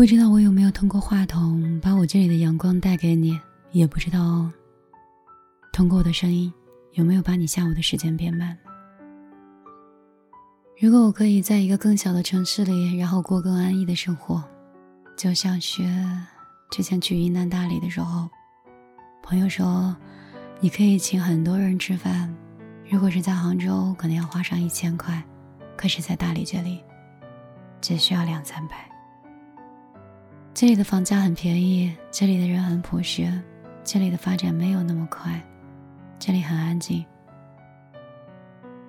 不知道我有没有通过话筒把我这里的阳光带给你，也不知道通过我的声音有没有把你下午的时间变慢。如果我可以在一个更小的城市里，然后过更安逸的生活，就像是之前去云南大理的时候，朋友说你可以请很多人吃饭，如果是在杭州，可能要花上一千块，可是在大理这里，只需要两三百。这里的房价很便宜，这里的人很朴实，这里的发展没有那么快，这里很安静，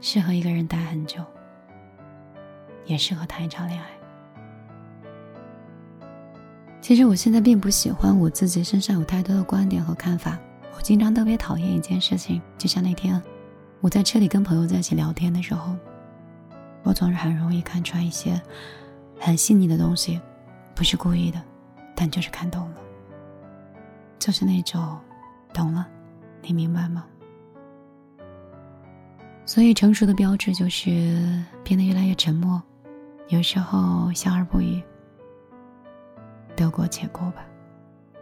适合一个人待很久。也适合谈一场恋爱。其实我现在并不喜欢我自己身上有太多的观点和看法。我经常特别讨厌一件事情，就像那天我在车里跟朋友在一起聊天的时候，我总是很容易看穿一些很细腻的东西，不是故意的，但就是看懂了，就是那种懂了，你明白吗？所以成熟的标志就是变得越来越沉默。有时候笑而不语，得过且过吧。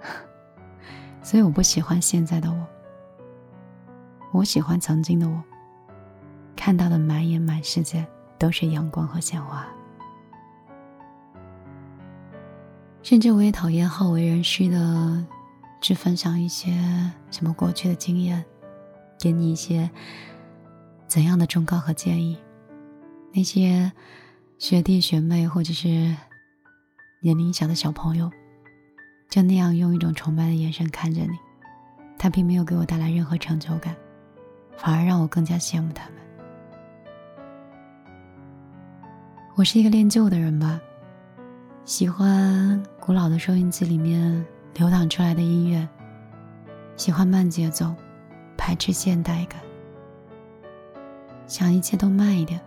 所以我不喜欢现在的我，我喜欢曾经的我。看到的满眼满世界都是阳光和鲜花，甚至我也讨厌好为人师的，去分享一些什么过去的经验，给你一些怎样的忠告和建议，那些。学弟学妹，或者是年龄小的小朋友，就那样用一种崇拜的眼神看着你，他并没有给我带来任何成就感，反而让我更加羡慕他们。我是一个恋旧的人吧，喜欢古老的收音机里面流淌出来的音乐，喜欢慢节奏，排斥现代感，想一切都慢一点。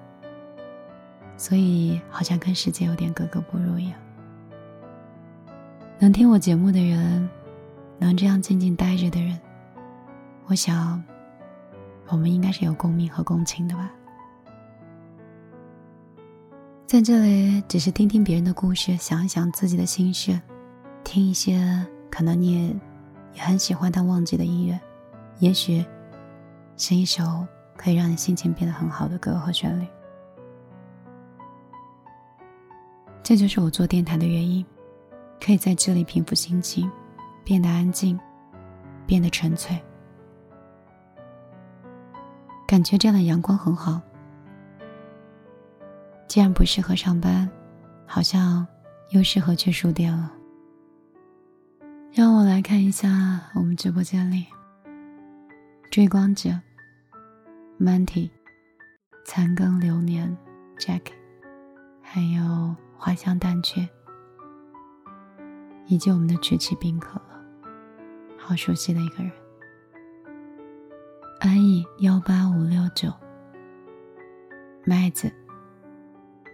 所以好像跟世界有点格格不入一样。能听我节目的人，能这样静静待着的人，我想，我们应该是有共鸣和共情的吧。在这里，只是听听别人的故事，想一想自己的心事，听一些可能你也也很喜欢但忘记的音乐，也许是一首可以让你心情变得很好的歌和旋律。这就是我做电台的原因，可以在这里平复心情，变得安静，变得纯粹。感觉这样的阳光很好。既然不适合上班，好像又适合去书店了。让我来看一下我们直播间里，追光者，Manty，残羹流年，Jack，还有。花香淡却，以及我们的曲奇冰可乐，好熟悉的一个人。安逸幺八五六九，麦子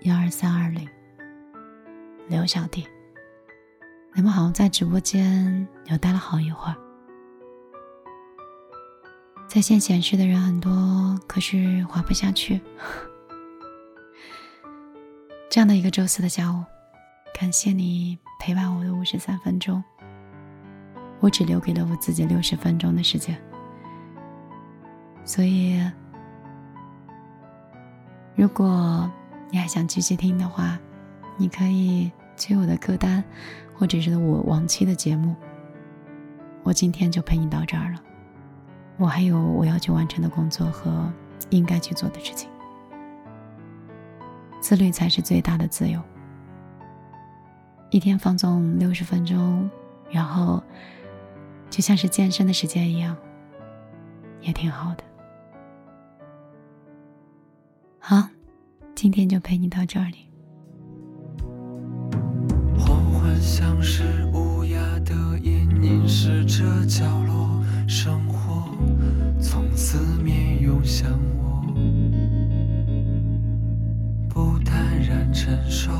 幺二三二零，刘小弟，你们好像在直播间又待了好一会儿。在线显示的人很多，可是滑不下去。这样的一个周四的下午，感谢你陪伴我的五十三分钟。我只留给了我自己六十分钟的时间，所以，如果你还想继续听的话，你可以去我的歌单，或者是我往期的节目。我今天就陪你到这儿了，我还有我要去完成的工作和应该去做的事情。自律才是最大的自由。一天放纵六十分钟，然后就像是健身的时间一样，也挺好的。今天就陪你到这里。黄昏像是乌鸦的眼，凝视着角落，生活从四面涌向我。不淡然承受，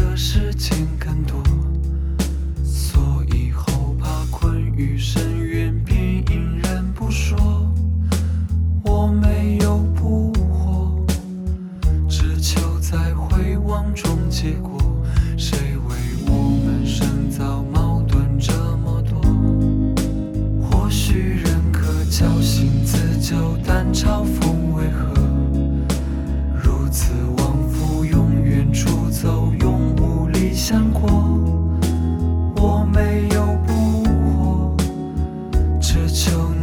的事情更多。求你。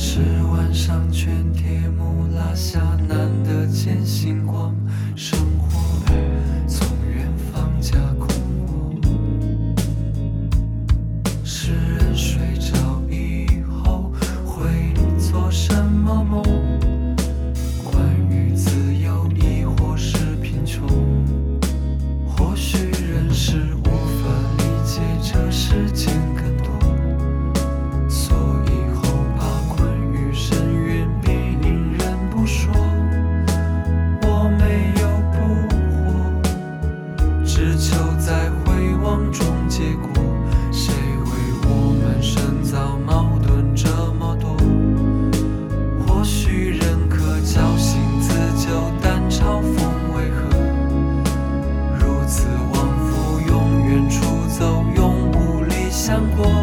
是晚上全铁幕拉下，难得见星光。生活从远方家。想过。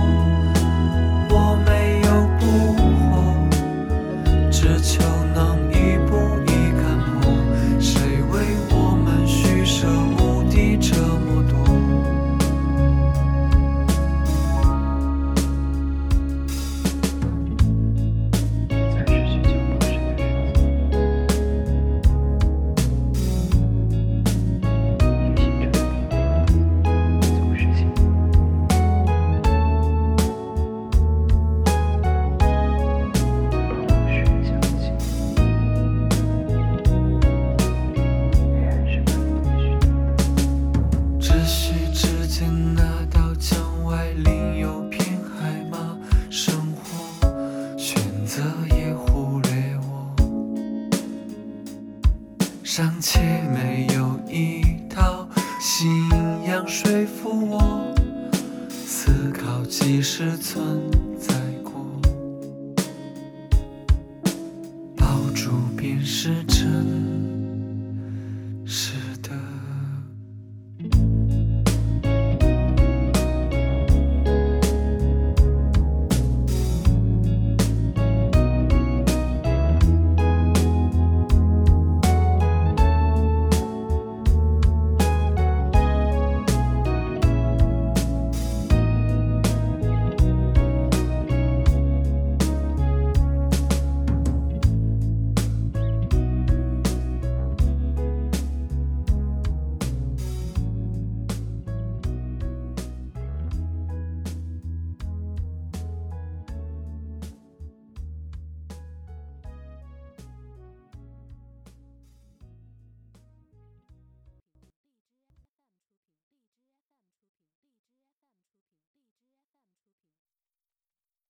尚且没有一套信仰说服我思考几十寸。